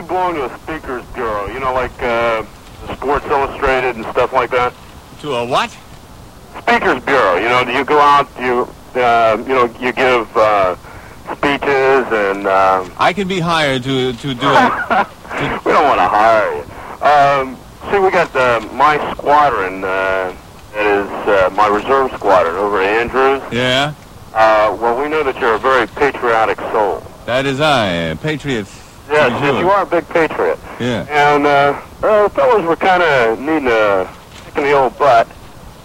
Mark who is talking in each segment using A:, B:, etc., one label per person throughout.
A: you belong to a speakers bureau. You know, like uh, Sports Illustrated and stuff like that.
B: To a what?
A: Speakers bureau. You know, do you go out, you uh, you know, you give uh, speeches and. Um,
B: I can be hired to to do it.
A: we don't want to hire you. Um, see, we got uh, my squadron. Uh, that is uh, my reserve squadron over at Andrews.
B: Yeah,
A: Uh, well, we know that you're a very patriotic soul.
B: that is I, patriots.
A: Yes, yes, you are a big patriot.
B: Yeah.
A: And uh, uh, fellows were kind of needing a kick in the old butt,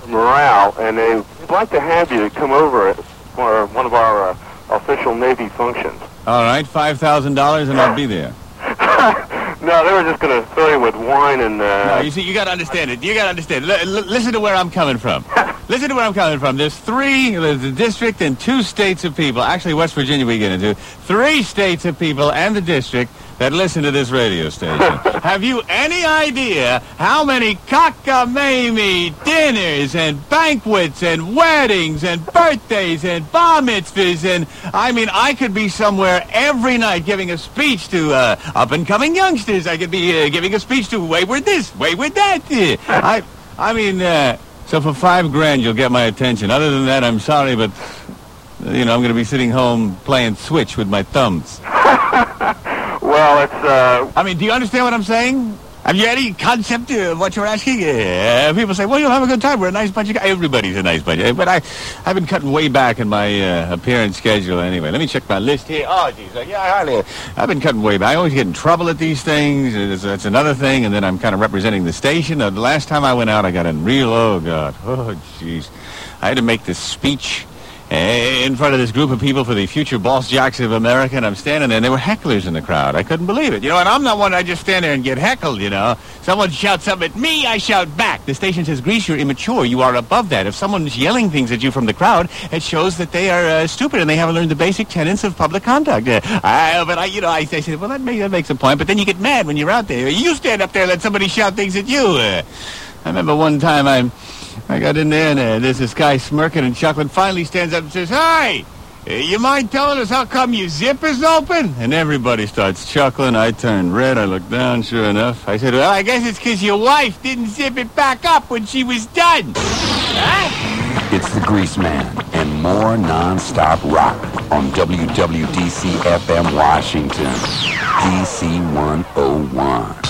A: morale, and they, would like to have you come over for one of our uh, official Navy functions.
B: All right, five thousand dollars, and I'll be there.
A: no, they were just going to fill you with wine and.
B: No,
A: Uh,
B: you see, you got to understand it. You got to understand. L- l- listen to where I'm coming from. listen to where I'm coming from. There's three, there's the district and two states of people. Actually, West Virginia we get into. Three states of people and the district that listen to this radio station. Have you any idea how many cockamamie dinners and banquets and weddings and birthdays and bar mitzvahs and I mean I could be somewhere every night giving a speech to uh, up and coming youngsters. I could be uh, giving a speech to wayward this, wayward that. I I mean uh, so for five grand you'll get my attention. Other than that, I'm sorry, but you know I'm going to be sitting home playing Switch with my thumbs.
A: well, it's. Uh,
B: I mean, do you understand what I'm saying? Have you any concept of what you're asking? Uh, people say, well, you'll have a good time. We're a nice bunch of guys. Everybody's a nice bunch. Uh, But I, I've been cutting way back in my uh, appearance schedule anyway. Let me check my list here. Oh, geez. Uh, yeah, I hardly, I've been cutting way back. I always get in trouble at these things. It's, that's another thing. And then I'm kind of representing the station. Uh, the last time I went out, I got in real, oh, God. Oh, jeez. I had to make this speech in front of this group of people for the future boss jocks of America, and I'm standing there, and there were hecklers in the crowd. I couldn't believe it. You know, and I'm not one I just stand there and get heckled, you know. Someone shouts something at me, I shout back. The station says, Grease, you're immature. You are above that. If someone's yelling things at you from the crowd, it shows that they are uh, stupid and they haven't learned the basic tenets of public conduct. Uh, I, but I, you know, I, I said, well, that, make, that makes a point. But then you get mad when you're out there. You stand up there and let somebody shout things at you. Uh, I remember one time I, I got in there and uh, there's this guy smirking and chuckling. Finally stands up and says, "Hey, uh, you mind telling us how come your zip is open?" And everybody starts chuckling. I turn red. I look down. Sure enough, I said, "Well, I guess it's because your wife didn't zip it back up when she was done." Huh?
C: It's the Grease Man and more non-stop rock on WWDC FM Washington, DC 101.